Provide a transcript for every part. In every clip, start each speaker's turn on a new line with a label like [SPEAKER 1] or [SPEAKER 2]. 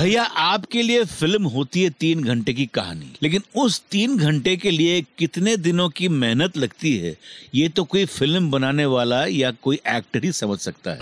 [SPEAKER 1] भैया, आपके लिए फ़िल्म होती है तीन घंटे की कहानी, लेकिन उस तीन घंटे के लिए कितने दिनों की मेहनत लगती है, ये तो कोई फ़िल्म बनाने वाला या कोई एक्टर ही समझ सकता है।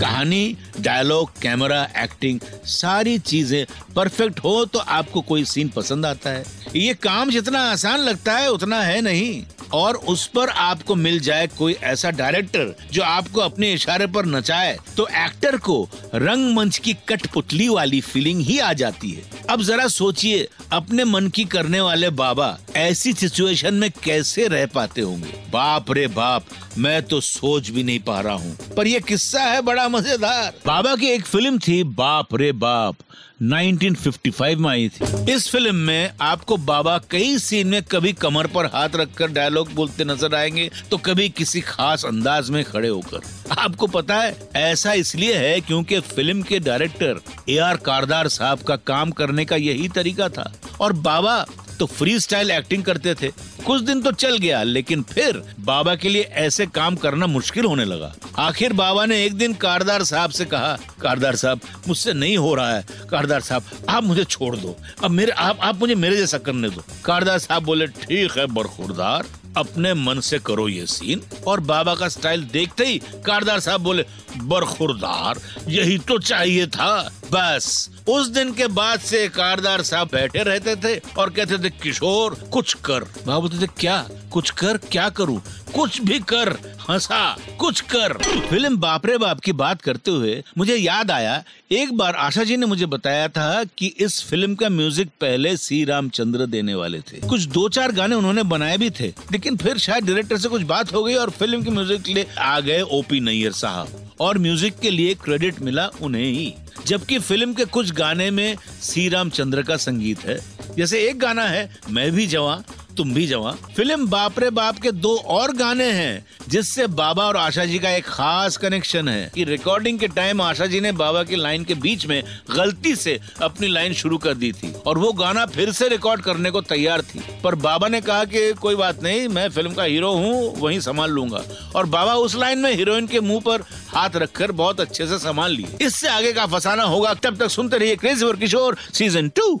[SPEAKER 1] कहानी डायलॉग कैमरा एक्टिंग सारी चीज़ें परफेक्ट हो तो आपको कोई सीन पसंद आता है। ये काम जितना आसान लगता है, उतना है नहीं। और उस पर आपको मिल जाए कोई ऐसा डायरेक्टर जो आपको अपने इशारे पर नचाए तो एक्टर को रंगमंच की कठपुतली वाली फीलिंग ही आ जाती है। अब जरा सोचिए, अपने मन की करने वाले बाबा ऐसी सिचुएशन में कैसे रह पाते होंगे? बाप रे बाप, मैं तो सोच भी नहीं पा रहा हूँ। पर यह किस्सा है बड़ा मज़ेदार। बाबा की एक फ़िल्म थी, बाप रे बाप 1955 में आई थी। इस फ़िल्म में आपको बाबा कई सीन में कभी कमर पर हाथ रखकर डायलॉग बोलते नज़र आएँगे तो कभी किसी खास अंदाज में खड़े होकर। आपको पता है, ऐसा इसलिए है क्योंकि फ़िल्म के डायरेक्टर ए आर कारदार साहब का काम करने का यही तरीका था। और बाबा तो फ्री स्टाइल एक्टिंग करते थे। कुछ दिन तो चल गया, लेकिन फिर बाबा के लिए ऐसे काम करना मुश्किल होने लगा। आखिर बाबा ने एक दिन कारदार साहब से कहा, कारदार साहब, मुझसे नहीं हो रहा है। कारदार साहब, आप मुझे छोड़ दो। अब मेरे, आप आप मुझे मेरे जैसा करने दो। कारदार साहब बोले, ठीक है, बरखुरदार। अपने मन से करो ये सीन। और बाबा का स्टाइल देखते ही कारदार साहब बोले, बरखुरदार, यही तो चाहिए था। बस। उस दिन के बाद से कारदार साहब बैठे रहते थे और कहते थे, किशोर, कुछ कर। बाबू बोलते थे, क्या? कुछ कर? क्या करूँ? कुछ भी कर, हंसा, कुछ कर। फ़िल्म बापरे बाप की बात करते हुए मुझे याद आया, एक बार आशा जी ने मुझे बताया था कि इस फ़िल्म का म्यूज़िक पहले सी रामचंद्र देने वाले थे। कुछ दो चार गाने उन्होंने बनाए भी थे, लेकिन फिर शायद डायरेक्टर से कुछ बात हो गई और फ़िल्म के म्यूज़िक के लिए आ गए ओपी नैयर साहब। और म्यूज़िक के लिए क्रेडिट मिला उन्हें ही, जबकि फ़िल्म के कुछ गाने में सी रामचंद्र का संगीत है। जैसे एक गाना है, मैं भी जवां तुम भी जवा। फ़िल्म बापरे बाप के दो और गाने हैं, जिससे बाबा और आशा जी का एक खास कनेक्शन है कि रिकॉर्डिंग के टाइम आशा जी ने बाबा की लाइन के बीच में गलती से अपनी लाइन शुरू कर दी थी और वो गाना फिर से रिकॉर्ड करने को तैयार थी। पर बाबा ने कहा कि कोई बात नहीं, मैं फ़िल्म का हीरो हूँ, वही संभाल लूँगा। और बाबा उस लाइन में हीरोइन के मुँह पर हाथ रखकर बहुत अच्छे से संभाल लिए। इससे आगे का फसाना होगा, तब तक सुनते रहिए क्रेजी और किशोर सीज़न टू